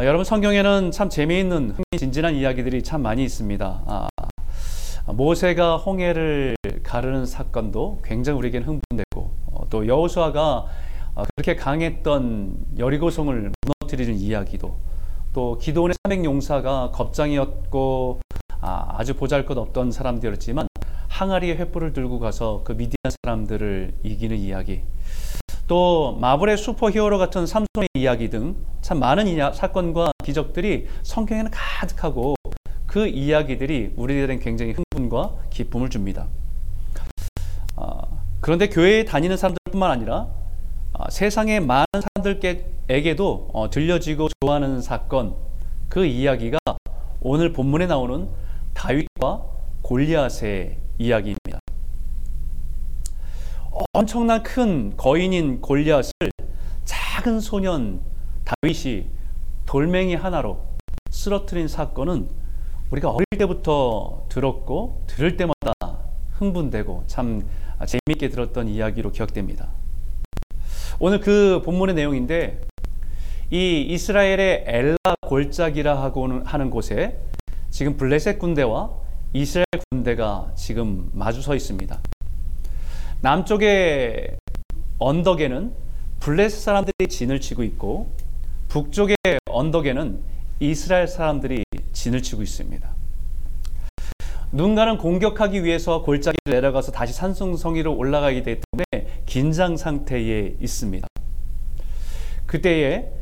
아, 여러분 성경에는 참 재미있는 흥미진진한 이야기들이 참 많이 있습니다. 아, 모세가 홍해를 가르는 사건도 굉장히 우리에게는 흥분되고 어, 또 여호수아가 어, 그렇게 강했던 여리고성을 무너뜨리는 이야기도 또 기도원의 삼백 용사가 겁장이었고 아, 주 보잘것없던 사람들이었지만 항아리에 횃불을 들고 가서 그 미디안 사람들을 이기는 이야기 또 마블의 슈퍼히어로 같은 삼손의 이야기 등 참 많은 이야, 사건과 기적들이 성경에는 가득하고 그 이야기들이 우리들에겐 굉장히 흥분과 기쁨을 줍니다. 아, 그런데 교회에 다니는 사람들뿐만 아니라 아, 세상의 많은 사람들에게도 어, 들려지고 좋아하는 사건 그 이야기가 오늘 본문에 나오는 다윗과 골리앗의 이야기입니다. 엄청난 큰 거인인 골리앗을 작은 소년 다윗이 돌멩이 하나로 쓰러뜨린 사건은 우리가 어릴 때부터 들었고 들을 때마다 흥분되고 참 재미있게 들었던 이야기로 기억됩니다. 오늘 그 본문의 내용인데 이 이스라엘의 엘라 골짜기라 하는 곳에 지금 블레셋 군대와 이스라엘 군대가 지금 마주 서 있습니다. 남쪽의 언덕에는 블레셋 사람들이 진을 치고 있고 북쪽의 언덕에는 이스라엘 사람들이 진을 치고 있습니다. 누군가는 공격하기 위해서 골짜기를 내려가서 다시 산성성이로 올라가게 되기 때문에 긴장 상태에 있습니다. 그때에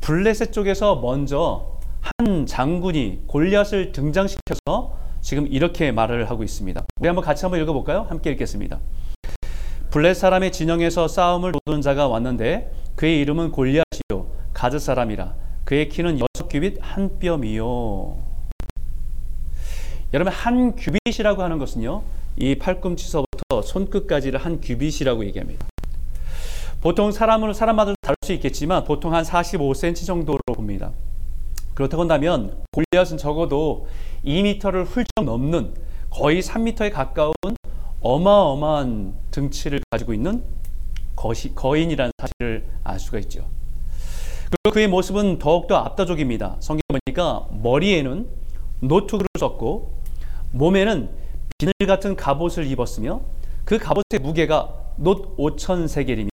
블레셋 쪽에서 먼저 한 장군이 골리앗을 등장시켜서 지금 이렇게 말을 하고 있습니다. 우리 한번 같이 한번 읽어볼까요? 함께 읽겠습니다. 블레 사람의 진영에서 싸움을 도는 자가 왔는데 그의 이름은 골리앗이요 가드 사람이라 그의 키는 여섯 규빗 한 뼘이요. 여러분 한 규빗이라고 하는 것은요 이 팔꿈치서부터 손끝까지를 한 규빗이라고 얘기합니다. 보통 사람은 사람마다 다를 수 있겠지만 보통 한 45cm 정도로 봅니다. 그렇다고 한다면 골리앗은 적어도 2m를 훌쩍 넘는 거의 3m에 가까운 어마어마한 등치를 가지고 있는 거시, 거인이라는 사실을 알 수가 있죠. 그리고 그의 모습은 더욱더 압도적입니다. 성경 보니까 머리에는 노트를 썼고 몸에는 비늘 같은 갑옷을 입었으며 그 갑옷의 무게가 놋 5천 세겔이며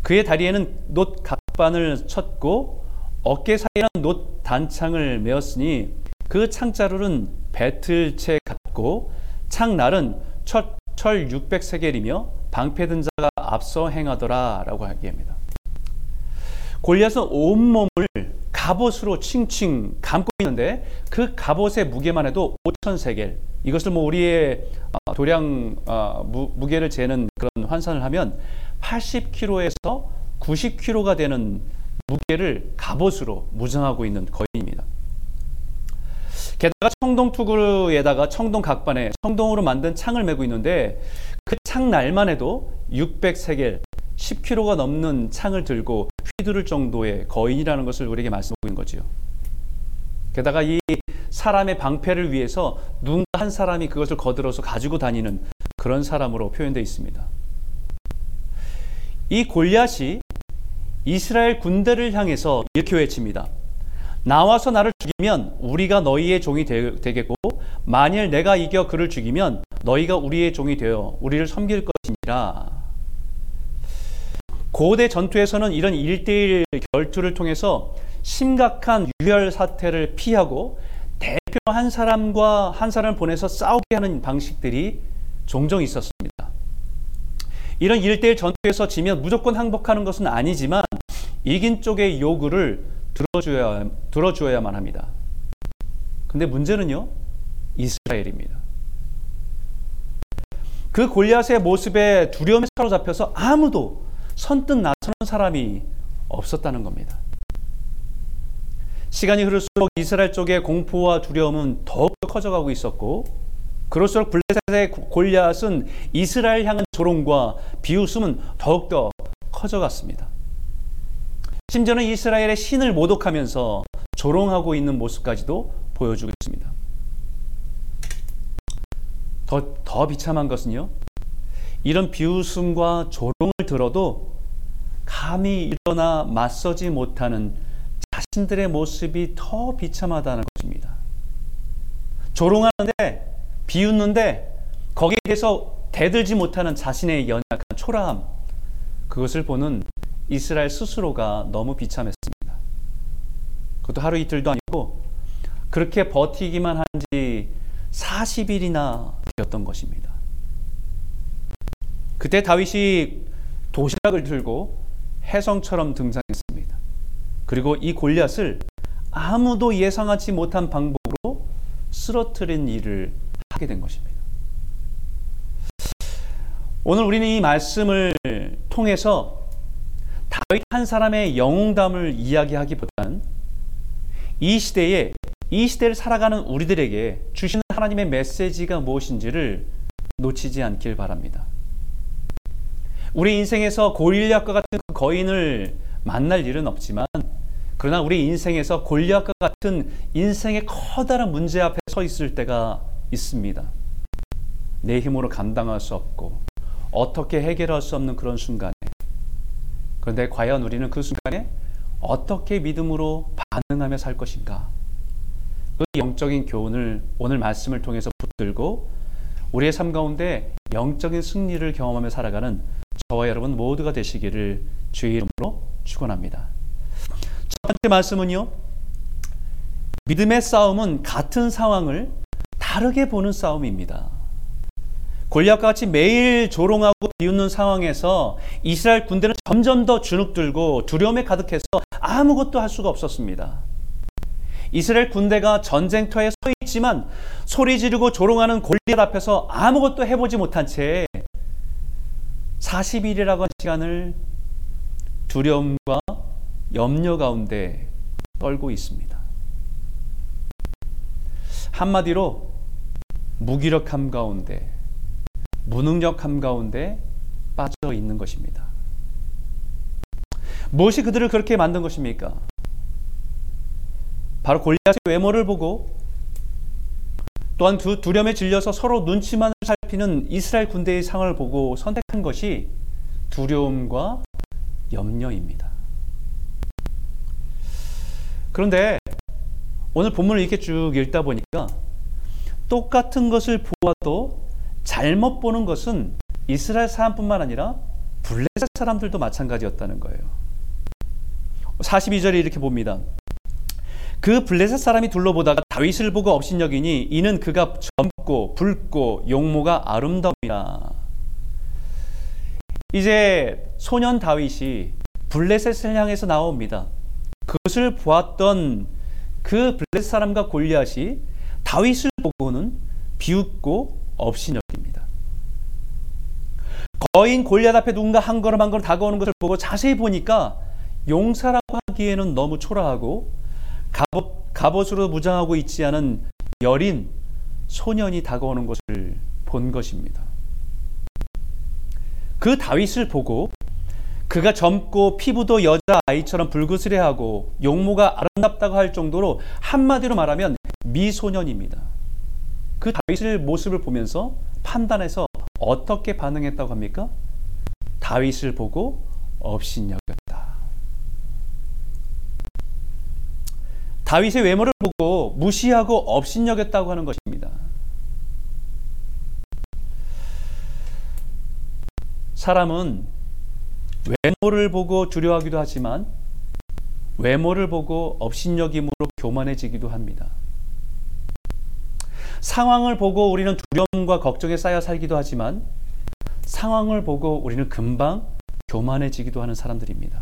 그의 다리에는 놋 각반을 쳤고 어깨 사이에는 놋 단창을 메었으니 그 창자루는 배틀채 같고 창날은 철, 철 600세겔이며 방패든 자가 앞서 행하더라 라고 얘기합니다. 골리앗은 온몸을 갑옷으로 칭칭 감고 있는데 그 갑옷의 무게만 해도 5천 세겔 이것을 뭐 우리의 어, 도량 어, 무게를 재는 그런 환산을 하면 80kg에서 90kg가 되는 무게를 갑옷으로 무장하고 있는 거인입니다. 게다가 청동 투구에다가 청동 각반에 청동으로 만든 창을 메고 있는데 그 창 날만 해도 600세겔 10kg가 넘는 창을 들고 휘두를 정도의 거인이라는 것을 우리에게 말씀하고 있는 거지요. 게다가 이 사람의 방패를 위해서 누군가 한 사람이 그것을 거들어서 가지고 다니는 그런 사람으로 표현되어 있습니다. 이 골리앗이 이스라엘 군대를 향해서 이렇게 외칩니다. 나와서 나를 죽이면 우리가 너희의 종이 되, 겠고 만일 내가 이겨 그를 죽이면 너희가 우리의 종이 되어 우리를 섬길 것이니라. 고대 전투에서는 이런 일대일 결투를 통해서 심각한 유혈 사태를 피하고 대표 한 사람과 한 사람을 보내서 싸우게 하는 방식들이 종종 있었습니다. 이런 일대일 전투에서 지면 무조건 항복하는 것은 아니지만 이긴 쪽의 요구를 들어줘야, 들어줘야만 합니다. 근데 문제는요, 이스라엘입니다. 그 골리앗의 모습에 두려움에 사로잡혀서 아무도 선뜻 나서는 사람이 없었다는 겁니다. 시간이 흐를수록 이스라엘 쪽의 공포와 두려움은 더욱더 커져가고 있었고, 그럴수록 블레셋의 골리앗은 이스라엘 향한 조롱과 비웃음은 더욱더 커져갔습니다. 심지어는 이스라엘의 신을 모독하면서 조롱하고 있는 모습까지도 보여주고 있습니다. 더, 더 비참한 것은요, 이런 비웃음과 조롱을 들어도 감히 일어나 맞서지 못하는 자신들의 모습이 더 비참하다는 것입니다. 조롱하는데 비웃는데 거기에 대해서 대들지 못하는 자신의 연약한 초라함 그것을 보는 이스라엘 스스로가 너무 비참했습니다. 그것도 하루 이틀도 아니고 그렇게 버티기만 한 지 40일이나 되었던 것입니다. 그때 다윗이 도시락을 들고 해성처럼 등장했습니다. 그리고 이 골리앗을 아무도 예상하지 못한 방법으로 쓰러뜨린 일을 하게 된 것입니다. 오늘 우리는 이 말씀을 통해서 다윗 한 사람의 영웅담을 이야기하기보다는 이 시대에 이 시대를 살아가는 우리들에게 주시는 하나님의 메시지가 무엇인지를 놓치지 않길 바랍니다. 우리 인생에서 고릴리앗과 같은 그 거인을 만날 일은 없지만 그러나 우리 인생에서 골리앗과 같은 인생의 커다란 문제 앞에 서 있을 때가 있습니다. 내 힘으로 감당할 수 없고 어떻게 해결할 수 없는 그런 순간에 그런데 과연 우리는 그 순간에 어떻게 믿음으로 반응하며 살 것인가? 그 영적인 교훈을 오늘 말씀을 통해서 붙들고 우리의 삶 가운데 영적인 승리를 경험하며 살아가는 저와 여러분 모두가 되시기를 주의 이름으로 축원합니다. 첫 번째 말씀은요. 믿음의 싸움은 같은 상황을 다르게 보는 싸움입니다. 골리앗과 같이 매일 조롱하고 비웃는 상황에서 이스라엘 군대는 점점 더 주눅들고 두려움에 가득해서 아무것도 할 수가 없었습니다. 이스라엘 군대가 전쟁터에 서 있지만 소리 지르고 조롱하는 골리앗 앞에서 아무것도 해보지 못한 채 40일이라고 한 시간을 두려움과 염려 가운데 떨고 있습니다. 한마디로 무기력함 가운데 무능력함 가운데 빠져 있는 것입니다. 무엇이 그들을 그렇게 만든 것입니까? 바로 골리앗의 외모를 보고 또한 두 두려움에 질려서 서로 눈치만을 살피는 이스라엘 군대의 상을 보고 선택한 것이 두려움과 염려입니다. 그런데 오늘 본문을 이렇게 쭉 읽다 보니까 똑같은 것을 보아도 잘못 보는 것은 이스라엘 사람뿐만 아니라 블레셋 사람들도 마찬가지였다는 거예요. 42절에 이렇게 봅니다. 그 블레셋 사람이 둘러보다가 다윗을 보고 업신여기니 이는 그가 젊고 붉고 용모가 아름다움이라. 이제 소년 다윗이 블레셋을 향해서 나옵니다. 그것을 보았던 그 블레셋 사람과 골리앗이 다윗을 보고는 비웃고 업신여깁니다. 거인 골리앗 앞에 누군가 한 걸음 한 걸음 다가오는 것을 보고 자세히 보니까 용사라고 하기에는 너무 초라하고 갑옷, 갑옷으로 무장하고 있지 않은 여린 소년이 다가오는 것을 본 것입니다. 그 다윗을 보고 그가 젊고 피부도 여자 아이처럼 불그스레하고 용모가 아름답다고 할 정도로 한마디로 말하면 미소년입니다. 그 다윗의 모습을 보면서 판단해서 어떻게 반응했다고 합니까? 다윗을 보고 업신여겼다. 다윗의 외모를 보고 무시하고 업신여겼다고 하는 것입니다. 사람은 외모를 보고 두려워하기도 하지만 외모를 보고 업신여김으로 교만해지기도 합니다. 상황을 보고 우리는 두려움과 걱정에 쌓여 살기도 하지만 상황을 보고 우리는 금방 교만해지기도 하는 사람들입니다.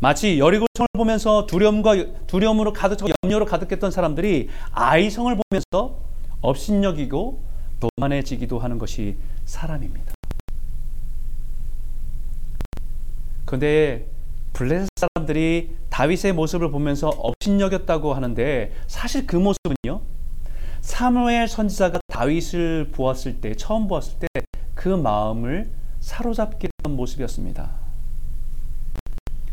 마치 여리고성을 보면서 두려움과 두려움으로 가득 염려로 가득했던 사람들이 아이성을 보면서 업신여기고 교만해지기도 하는 것이 사람입니다. 그런데 블레셋 사람들이 다윗의 모습을 보면서 업신여겼다고 하는데 사실 그 모습은요. 사무엘 선지자가 다윗을 보았을 때 처음 보았을 때 그 마음을 사로잡게 된 모습이었습니다.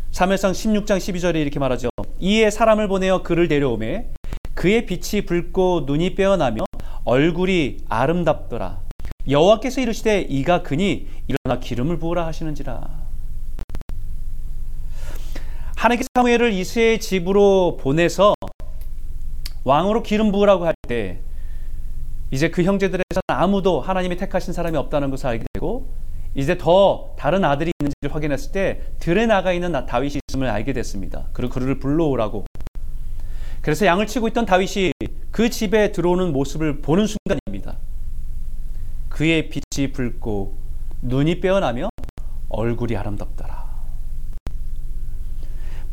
사무엘상 16장 12절에 이렇게 말하죠. 이에 사람을 보내어 그를 데려오매 그의 빛이 붉고 눈이 빼어나며 얼굴이 아름답더라. 여호와께서 이르시되 이가 그니 일어나 기름을 부으라 하시는지라. 하나님께 사무엘을 이스의 집으로 보내서 왕으로 기름 부으라고 할 때 이제 그 형제들에서는 아무도 하나님이 택하신 사람이 없다는 것을 알게 되고 이제 더 다른 아들이 있는지를 확인했을 때 들에 나가 있는 다윗이 있음을 알게 됐습니다. 그리고 그를 불러오라고. 그래서 양을 치고 있던 다윗이 그 집에 들어오는 모습을 보는 순간입니다. 그의 빛이 붉고 눈이 빼어나며 얼굴이 아름답더라.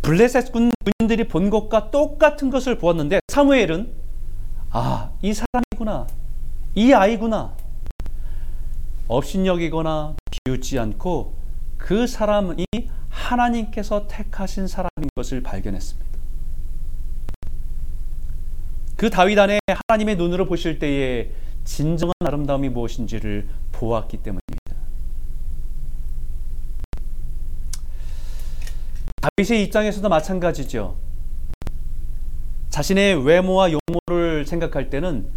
블레셋 군인들이 본 것과 똑같은 것을 보았는데 사무엘은 아, 이 사람이구나. 이 아이구나. 업신여기거나 비웃지 않고 그 사람이 하나님께서 택하신 사람인 것을 발견했습니다. 그 다윗 안에 하나님의 눈으로 보실 때에 진정한 아름다움이 무엇인지를 보았기 때문입니다. 다윗의 입장에서도 마찬가지죠. 자신의 외모와 용모를 생각할 때는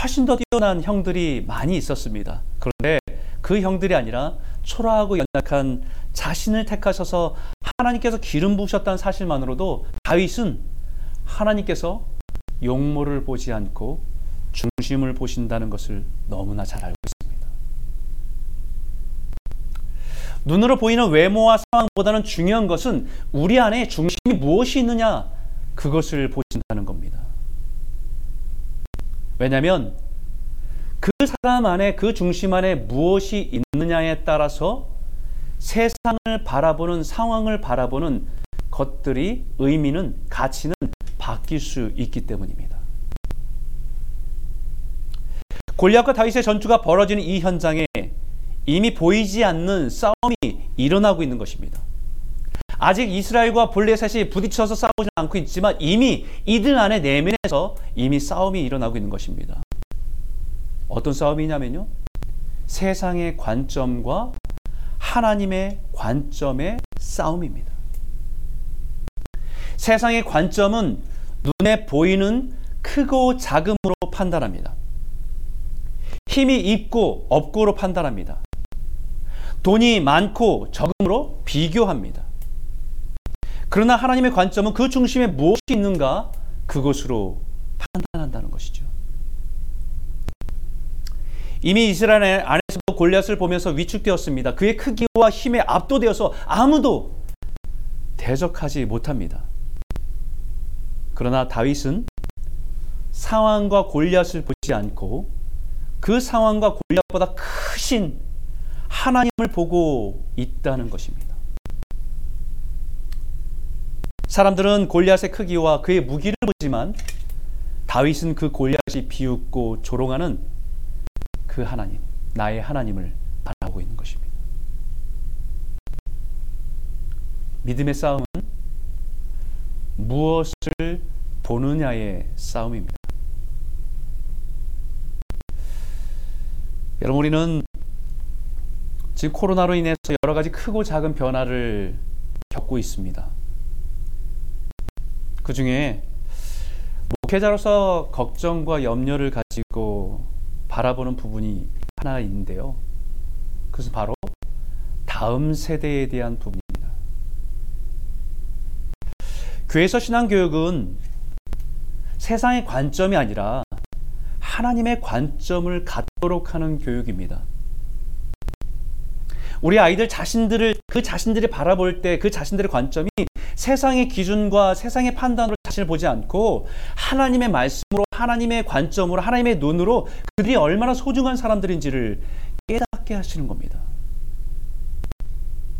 훨씬 더 뛰어난 형들이 많이 있었습니다. 그런데 그 형들이 아니라 초라하고 연약한 자신을 택하셔서 하나님께서 기름 부으셨다는 사실만으로도 다윗은 하나님께서 용모를 보지 않고 중심을 보신다는 것을 너무나 잘 알고 있습니다. 눈으로 보이는 외모와 상황보다는 중요한 것은 우리 안에 중심이 무엇이 있느냐 그것을 보신다는 겁니다. 왜냐하면 그 사람 안에 그 중심 안에 무엇이 있느냐에 따라서 세상을 바라보는 상황을 바라보는 것들이 의미는 가치는 바뀔 수 있기 때문입니다. 골리앗과 다윗의 전투가 벌어지는 이 현장에 이미 보이지 않는 싸움이 일어나고 있는 것입니다. 아직 이스라엘과 블레셋이 부딪혀서 싸우지 않고 있지만 이미 이들 안에 내면에서 이미 싸움이 일어나고 있는 것입니다. 어떤 싸움이냐면요. 세상의 관점과 하나님의 관점의 싸움입니다. 세상의 관점은 눈에 보이는 크고 작음으로 판단합니다. 힘이 있고 없고로 판단합니다. 돈이 많고 적음으로 비교합니다. 그러나 하나님의 관점은 그 중심에 무엇이 있는가 그것으로 판단한다는 것이죠. 이미 이스라엘 안에서도 골리앗을 보면서 위축되었습니다. 그의 크기와 힘에 압도되어서 아무도 대적하지 못합니다. 그러나 다윗은 상황과 골리앗을 보지 않고 그 상황과 골리앗보다 크신 하나님을 보고 있다는 것입니다. 사람들은 골리앗의 크기와 그의 무기를 보지만 다윗은 그 골리앗이 비웃고 조롱하는 그 하나님, 나의 하나님을 바라보고 있는 것입니다. 믿음의 싸움은 무엇을 보느냐의 싸움입니다. 여러분 우리는 지금 코로나로 인해서 여러 가지 크고 작은 변화를 겪고 있습니다. 그 중에 목회자로서 걱정과 염려를 가지고 바라보는 부분이 하나 있는데요. 그것은 바로 다음 세대에 대한 부분입니다. 교회에서 신앙교육은 세상의 관점이 아니라 하나님의 관점을 갖도록 하는 교육입니다. 우리 아이들 자신들을 그 자신들이 바라볼 때 그 자신들의 관점이 세상의 기준과 세상의 판단으로 자신을 보지 않고 하나님의 말씀으로 하나님의 관점으로 하나님의 눈으로 그들이 얼마나 소중한 사람들인지를 깨닫게 하시는 겁니다.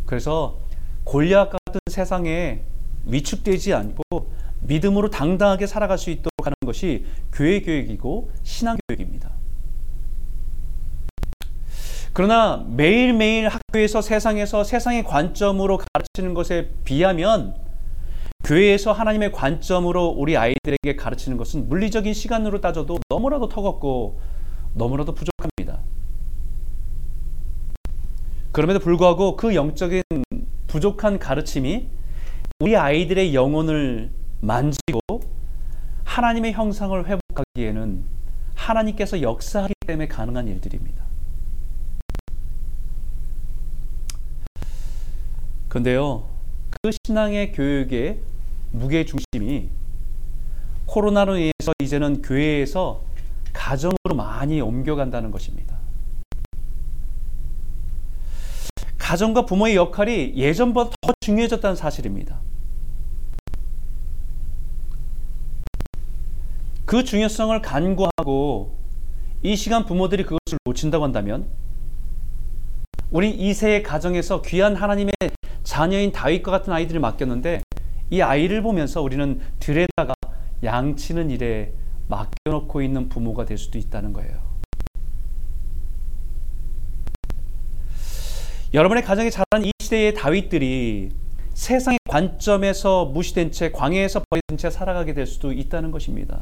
그래서 골리앗 같은 세상에 위축되지 않고 믿음으로 당당하게 살아갈 수 있도록 하는 것이 교회 교육이고 신앙 교육입니다. 그러나 매일매일 학교에서 세상에서 세상의 관점으로 가르치는 것에 비하면 교회에서 하나님의 관점으로 우리 아이들에게 가르치는 것은 물리적인 시간으로 따져도 너무나도 턱없고 너무나도 부족합니다. 그럼에도 불구하고 그 영적인 부족한 가르침이 우리 아이들의 영혼을 만지고 하나님의 형상을 회복하기에는 하나님께서 역사하기 때문에 가능한 일들입니다. 그런데요, 그 신앙의 교육의 무게 중심이 코로나로 인해서 이제는 교회에서 가정으로 많이 옮겨간다는 것입니다. 가정과 부모의 역할이 예전보다 더 중요해졌다는 사실입니다. 그 중요성을 간구하고 이 시간 부모들이 그것을 놓친다고 한다면 우리 이세의 가정에서 귀한 하나님의 자녀인 다윗과 같은 아이들을 맡겼는데 이 아이를 보면서 우리는 들에다가 양치는 일에 맡겨놓고 있는 부모가 될 수도 있다는 거예요. 여러분의 가정에 자란 이 시대의 다윗들이 세상의 관점에서 무시된 채 광야에서 버려진 채 살아가게 될 수도 있다는 것입니다.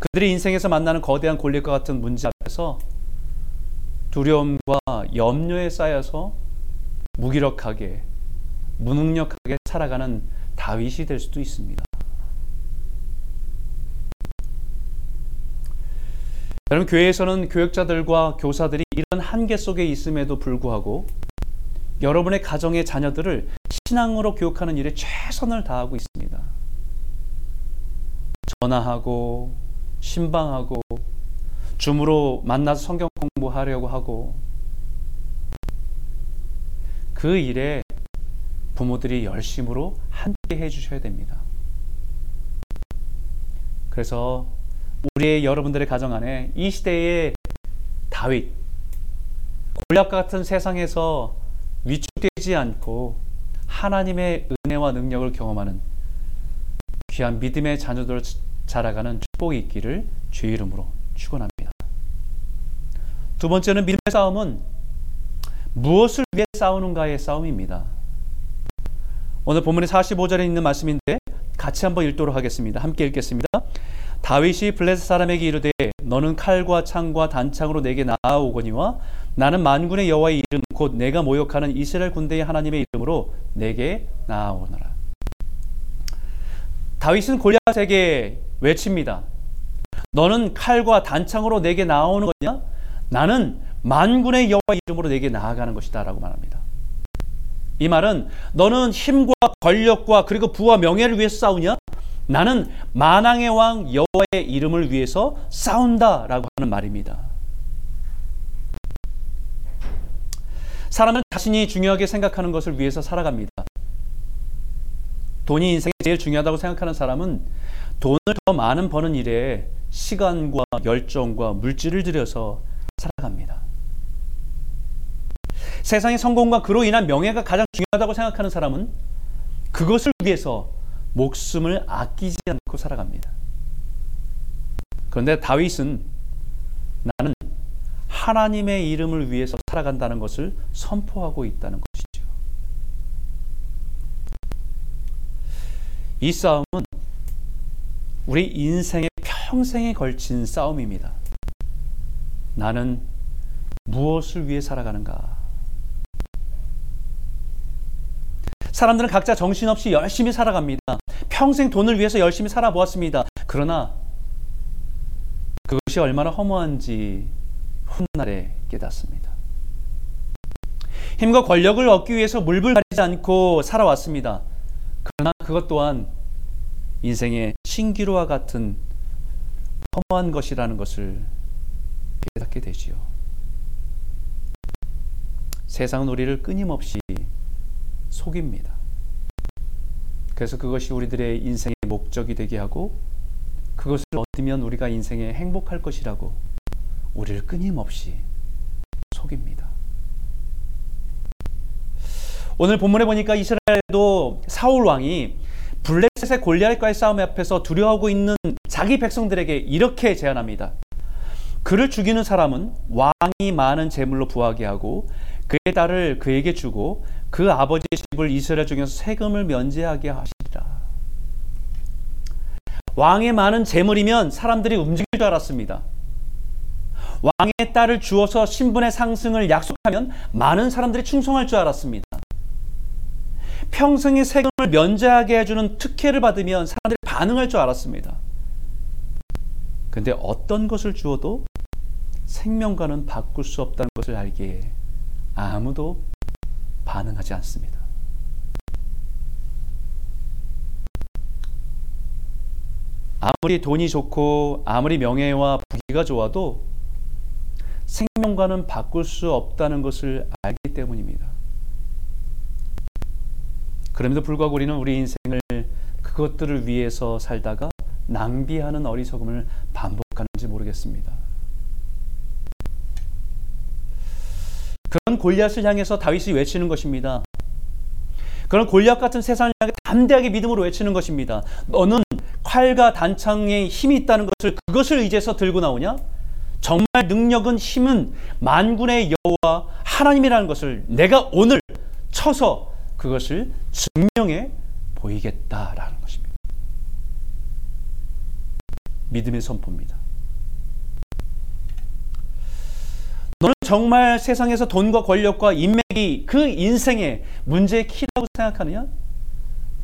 그들의 인생에서 만나는 거대한 권력과 같은 문제 앞에서 두려움과 염려에 쌓여서 무기력하게 무능력하게 살아가는 다윗이 될 수도 있습니다. 여러분 교회에서는 교육자들과 교사들이 이런 한계 속에 있음에도 불구하고 여러분의 가정의 자녀들을 신앙으로 교육하는 일에 최선을 다하고 있습니다. 전화하고 신방하고 줌으로 만나서 성경 공부하려고 하고 그 일에 부모들이 열심으로 함께 해주셔야 됩니다. 그래서 우리의 여러분들의 가정 안에 이 시대의 다윗, 골략과 같은 세상에서 위축되지 않고 하나님의 은혜와 능력을 경험하는 귀한 믿음의 자녀들 자라가는 축복이 있기를 주의 이름으로 축원합니다. 두 번째는 믿음의 싸움은 무엇을 위해 싸우는가의 싸움입니다. 오늘 본문의 45절에 있는 말씀인데 같이 한번 읽도록 하겠습니다. 함께 읽겠습니다. 다윗이 블레셋 사람에게 이르되 너는 칼과 창과 단창으로 내게 나아오거니와 나는 만군의 여호와의 이름 곧 내가 모욕하는 이스라엘 군대의 하나님의 이름으로 내게 나아오너라. 다윗은 골리앗에게 외칩니다. 너는 칼과 단창으로 내게 나오는 거냐? 나는 만군의 여호와 이름으로 내게 나아가는 것이다라고 말합니다. 이 말은 너는 힘과 권력과 그리고 부와 명예를 위해서 싸우냐? 나는 만왕의 왕 여호와의 이름을 위해서 싸운다라고 하는 말입니다. 사람은 자신이 중요하게 생각하는 것을 위해서 살아갑니다. 돈이 인생에 제일 중요하다고 생각하는 사람은 돈을 더 많은 버는 일에 시간과 열정과 물질을 들여서 살아갑니다. 세상의 성공과 그로 인한 명예가 가장 중요하다고 생각하는 사람은 그것을 위해서 목숨을 아끼지 않고 살아갑니다. 그런데 다윗은 나는 하나님의 이름을 위해서 살아간다는 것을 선포하고 있다는 것이죠. 이 싸움은 우리 인생의 평생에 걸친 싸움입니다. 나는 무엇을 위해 살아가는가? 사람들은 각자 정신없이 열심히 살아갑니다. 평생 돈을 위해서 열심히 살아보았습니다. 그러나 그것이 얼마나 허무한지 훗날에 깨닫습니다. 힘과 권력을 얻기 위해서 물불 가리지 않고 살아왔습니다. 그러나 그것 또한 인생의 신기루와 같은 허무한 것이라는 것을 깨닫게 되지요. 세상은 우리를 끊임없이 속입니다. 그래서 그것이 우리들의 인생의 목적이 되게 하고 그것을 얻으면 우리가 인생에 행복할 것이라고 우리를 끊임없이 속입니다. 오늘 본문에 보니까 이스라엘도 사울 왕이 블레셋의 골리앗과의 싸움 앞에서 두려워하고 있는 자기 백성들에게 이렇게 제안합니다. 그를 죽이는 사람은 왕이 많은 재물로 부하게 하고 그의 딸을 그에게 주고 그 아버지의 집을 이스라엘 중에서 세금을 면제하게 하시리라. 왕의 많은 재물이면 사람들이 움직일 줄 알았습니다. 왕의 딸을 주어서 신분의 상승을 약속하면 많은 사람들이 충성할 줄 알았습니다. 평생의 세금을 면제하게 해주는 특혜를 받으면 사람들이 반응할 줄 알았습니다. 근데 어떤 것을 주어도 생명과는 바꿀 수 없다는 것을 알기에 아무도 반응하지 않습니다. 아무리 돈이 좋고 아무리 명예와 부귀가 좋아도 생명과는 바꿀 수 없다는 것을 알기 때문입니다. 그럼에도 불구하고 우리는 우리 인생을 그것들을 위해서 살다가 낭비하는 어리석음을 반복하는지 모르겠습니다. 그런 골리앗을 향해서 다윗이 외치는 것입니다. 그런 골리앗 같은 세상을 향해 담대하게 믿음으로 외치는 것입니다. 너는 칼과 단창에 힘이 있다는 것을 그것을 의지해서 들고 나오냐? 정말 능력은 힘은 만군의 여호와 하나님이라는 것을 내가 오늘 쳐서 그것을 증명해 보이겠다라는 것입니다. 믿음의 선포입니다. 너는 정말 세상에서 돈과 권력과 인맥이 그 인생의 문제의 키라고 생각하느냐?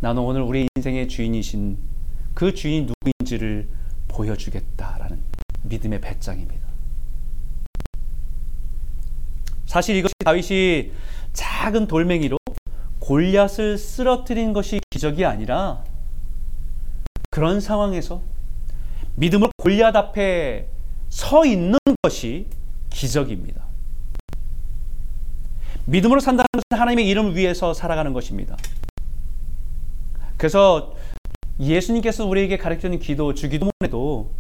나는 오늘 우리 인생의 주인이신 그 주인이 누구인지를 보여주겠다라는 믿음의 배짱입니다. 사실 이것이 다윗이 작은 돌멩이로 골리앗을 쓰러뜨린 것이 기적이 아니라 그런 상황에서 믿음으로 골리앗 앞에 서 있는 것이 기적입니다. 믿음으로 산다는 것은 하나님의 이름을 위해서 살아가는 것입니다. 그래서 예수님께서 우리에게 가르치는 기도, 주기도문에도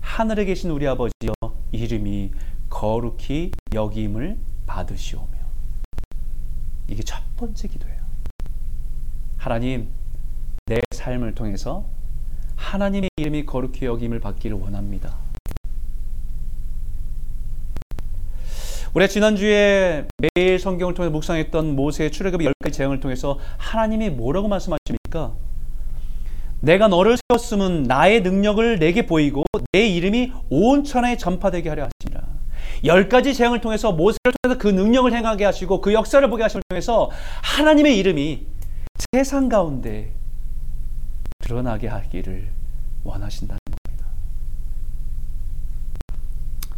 하늘에 계신 우리 아버지여 이름이 거룩히 여김을 받으시오며 이게 첫 번째 기도예요. 하나님, 내 삶을 통해서 하나님의 이름이 거룩히 여김을 받기를 원합니다. 우리 지난주에 매일 성경을 통해 묵상했던 모세의 출애굽의 10가지 재앙을 통해서 하나님이 뭐라고 말씀하십니까? 내가 너를 세웠음은 나의 능력을 내게 보이고 내 이름이 온 천하에 전파되게 하려 하시니라. 열 가지 재앙을 통해서 모세를 통해서 그 능력을 행하게 하시고 그 역사를 보게 하심을 통해서 하나님의 이름이 세상 가운데 드러나게 하기를 원하신다는 겁니다.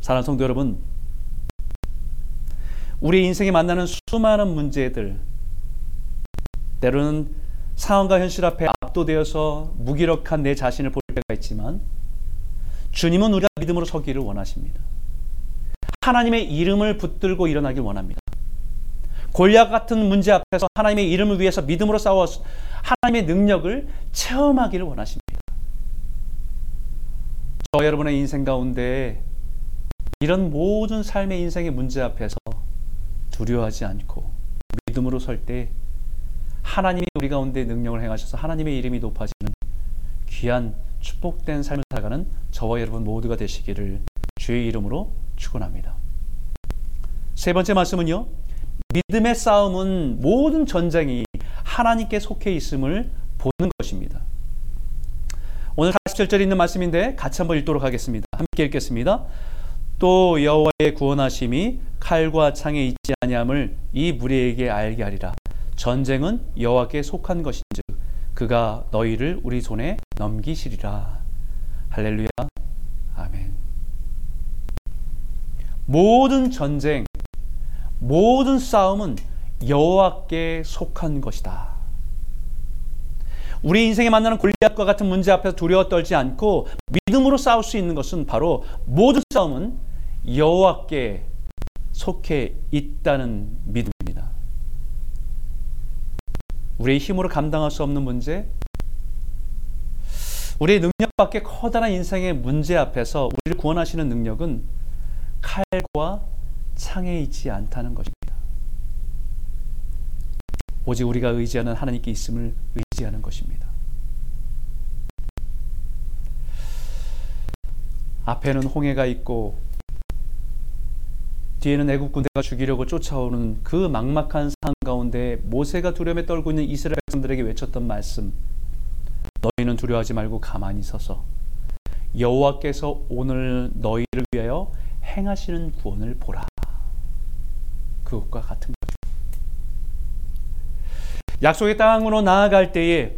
사랑하는 성도 여러분, 우리 인생에 만나는 수많은 문제들, 때로는 상황과 현실 앞에 압도되어서 무기력한 내 자신을 볼 때가 있지만 주님은 우리가 믿음으로 서기를 원하십니다. 하나님의 이름을 붙들고 일어나길 원합니다. 골리앗 같은 문제 앞에서 하나님의 이름을 위해서 믿음으로 싸워 하나님의 능력을 체험하기를 원하십니다. 저 여러분의 인생 가운데 이런 모든 삶의 인생의 문제 앞에서 두려워하지 않고 믿음으로 설 때 하나님이 우리 가운데 능력을 행하셔서 하나님의 이름이 높아지는 귀한 축복된 삶을 살아가는 저와 여러분 모두가 되시기를 주의 이름으로 축원합니다. 세 번째 말씀은요. 믿음의 싸움은 모든 전쟁이 하나님께 속해 있음을 보는 것입니다. 오늘 47절에 있는 말씀인데 같이 한번 읽도록 하겠습니다. 함께 읽겠습니다. 또 여호와의 구원하심이 칼과 창에 있지 아니함을 이 무리에게 알게 하리라. 전쟁은 여호와께 속한 것인즉 그가 너희를 우리 손에 넘기시리라. 할렐루야. 아멘. 모든 전쟁, 모든 싸움은 여호와께 속한 것이다. 우리 인생에 만나는 골리앗과 같은 문제 앞에서 두려워 떨지 않고 믿음으로 싸울 수 있는 것은 바로 모든 싸움은 여호와께 속해 있다는 믿음입니다. 우리의 힘으로 감당할 수 없는 문제, 우리의 능력 밖에 커다란 인생의 문제 앞에서 우리를 구원하시는 능력은 칼과 창에 있지 않다는 것입니다. 오직 우리가 의지하는 하나님께 있음을 의지하는 것입니다. 앞에는 홍해가 있고 뒤에는 애국 군대가 죽이려고 쫓아오는 그 막막한 상황 가운데 모세가 두려움에 떨고 있는 이스라엘 백성들에게 외쳤던 말씀 너희는 두려워하지 말고 가만히 서서 여호와께서 오늘 너희를 위하여 행하시는 구원을 보라. 그것과 같은 거죠. 약속의 땅으로 나아갈 때에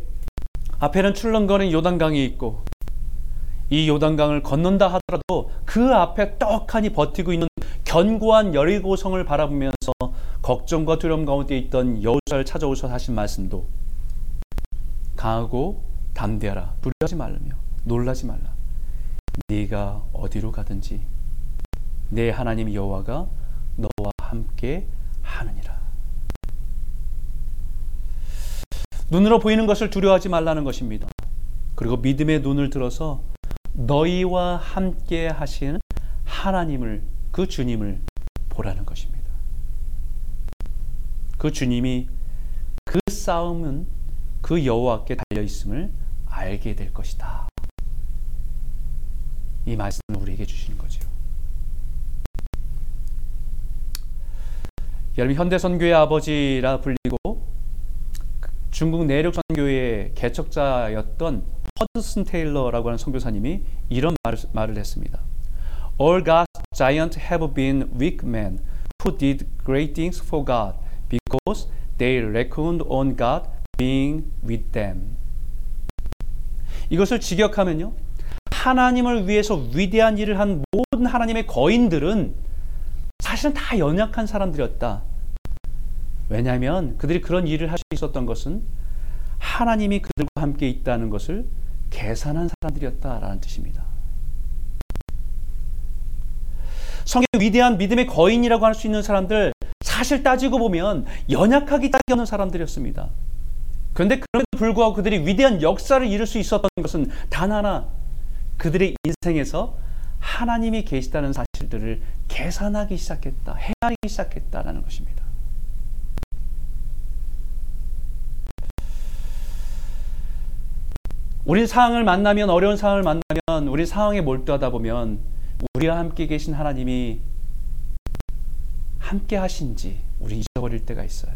앞에는 출렁거리는 요단강이 있고 이 요단강을 건넌다 하더라도 그 앞에 떡하니 버티고 있는 견고한 여리고성을 바라보면서 걱정과 두려움 가운데 있던 여호수아를 찾아오셔 하신 말씀도 강하고 담대하라. 두려워하지 말라며 놀라지 말라. 네가 어디로 가든지 내 하나님 여호와가 너와 함께 하느니라. 눈으로 보이는 것을 두려워하지 말라는 것입니다. 그리고 믿음의 눈을 들어서 너희와 함께 하시는 하나님을 그 주님을 보라는 것입니다. 그 주님이 그 싸움은 그 여호와께 달려 있음을 알게 될 것이다. 이 말씀을 우리에게 주시는 거죠. 여러분 현대 선교의 아버지라 불리고 중국 내륙 선교의 개척자였던 허드슨 테일러라고 하는 선교사님이 이런 말을, 말을 했습니다. All God's giants have been weak men who did great things for God because they reckoned on God being with them. 이것을 직역하면요. 하나님을 위해서 위대한 일을 한 모든 하나님의 거인들은 사실은 다 연약한 사람들이었다. 왜냐하면 그들이 그런 일을 할 수 있었던 것은 하나님이 그들과 함께 있다는 것을 계산한 사람들이었다라는 뜻입니다. 성경 위대한 믿음의 거인이라고 할 수 있는 사람들 사실 따지고 보면 연약하기 딱이 없는 사람들이었습니다. 그런데 그럼에도 불구하고 그들이 위대한 역사를 이룰 수 있었던 것은 단 하나 그들의 인생에서 하나님이 계시다는 사실들을 계산하기 시작했다, 헤아리기 시작했다라는 것입니다. 우리 상황을 만나면 어려운 상황을 만나면 우리 상황에 몰두하다 보면 우리와 함께 계신 하나님이 함께 하신지 우리 잊어버릴 때가 있어요.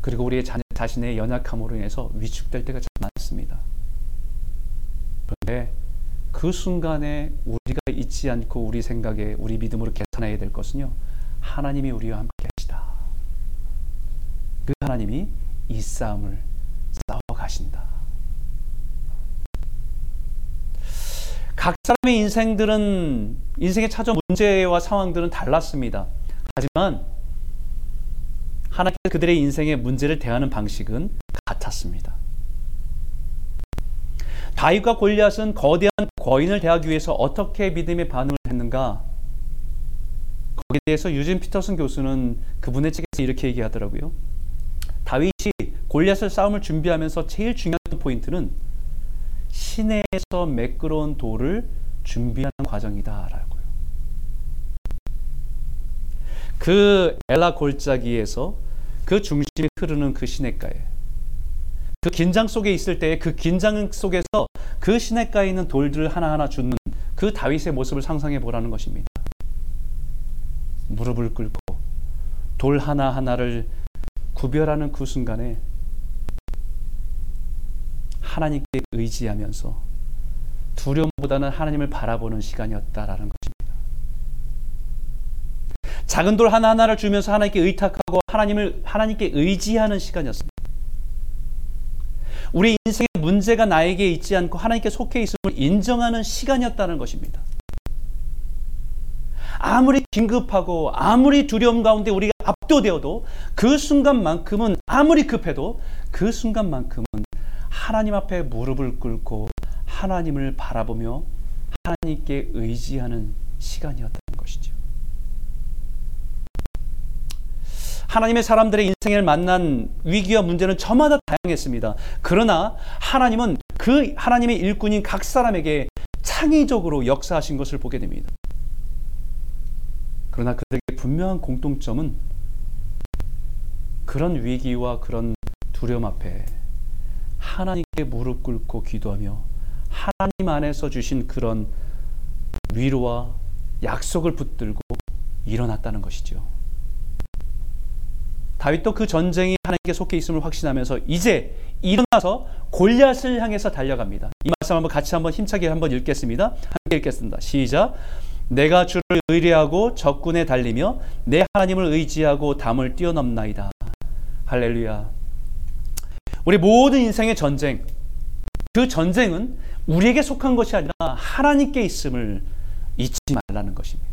그리고 우리의 자신의 연약함으로 인해서 위축될 때가 참 많습니다. 그런데 그 순간에 우리가 잊지 않고 우리 생각에 우리 믿음으로 계산해야 될 것은요. 하나님이 우리와 함께 하시다. 그 하나님이 이 싸움을 싸워 가신다. 각 사람의 인생들은 인생에 찾아온 문제와 상황들은 달랐습니다. 하지만 하나님께서 그들의 인생의 문제를 대하는 방식은 같았습니다. 다윗과 골리앗은 거대한 거인을 대하기 위해서 어떻게 믿음의 반응을 했는가? 거기에 대해서 유진 피터슨 교수는 그분의 책에서 이렇게 얘기하더라고요. 다윗이 골리앗을 싸움을 준비하면서 제일 중요한 포인트는 시내에서 매끄러운 돌을 준비하는 과정이다라고요. 그 엘라 골짜기에서 그 중심이 흐르는 그 시냇가에 그 긴장 속에 있을 때의 그 긴장 속에서 그 시냇가에 있는 돌들을 하나하나 줍는 그 다윗의 모습을 상상해 보라는 것입니다. 무릎을 꿇고 돌 하나하나를 구별하는 그 순간에 하나님께 의지하면서 두려움보다는 하나님을 바라보는 시간이었다라는 것입니다. 작은 돌 하나하나를 주면서 하나님께 의탁하고 하나님을 하나님께 의지하는 시간이었습니다. 우리 인생의 문제가 나에게 있지 않고 하나님께 속해 있음을 인정하는 시간이었다는 것입니다. 아무리 긴급하고 아무리 두려움 가운데 우리가 압도되어도 그 순간만큼은 아무리 급해도 그 순간만큼은 하나님 앞에 무릎을 꿇고 하나님을 바라보며 하나님께 의지하는 시간이었다는 것이죠. 하나님의 사람들의 인생을 만난 위기와 문제는 저마다 다양했습니다. 그러나 하나님은 그 하나님의 일꾼인 각 사람에게 창의적으로 역사하신 것을 보게 됩니다. 그러나 그들에게 분명한 공통점은 그런 위기와 그런 두려움 앞에 하나님께 무릎 꿇고 기도하며 하나님 안에서 주신 그런 위로와 약속을 붙들고 일어났다는 것이죠. 다윗도 그 전쟁이 하나님께 속해 있음을 확신하면서 이제 일어나서 골리앗을 향해서 달려갑니다. 이 말씀 한번 같이 한번 힘차게 한번 읽겠습니다. 함께 읽겠습니다. 시작. 내가 주를 의뢰하고 적군에 달리며 내 하나님을 의지하고 담을 뛰어넘나이다. 할렐루야. 우리 모든 인생의 전쟁, 그 전쟁은 우리에게 속한 것이 아니라 하나님께 있음을 잊지 말라는 것입니다.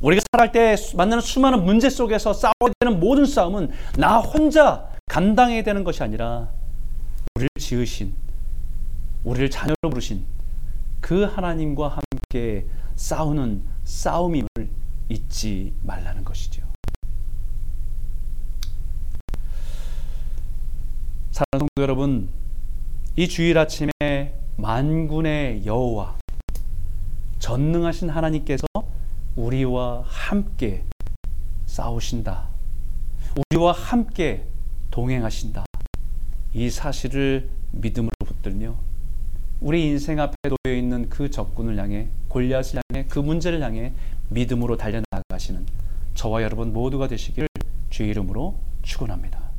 우리가 살아갈 때 만나는 수많은 문제 속에서 싸워야 되는 모든 싸움은 나 혼자 감당해야 되는 것이 아니라 우리를 지으신 우리를 자녀로 부르신 그 하나님과 함께 싸우는 싸움임을 잊지 말라는 것이죠. 사랑하는 성도 여러분, 이 주일 아침에 만군의 여호와 전능하신 하나님께서 우리와 함께 싸우신다. 우리와 함께 동행하신다. 이 사실을 믿음으로 붙들며 우리 인생 앞에 놓여 있는 그 적군을 향해 골리앗을 향해 그 문제를 향해 믿음으로 달려 나가시는 저와 여러분 모두가 되시기를 주의 이름으로 축원합니다.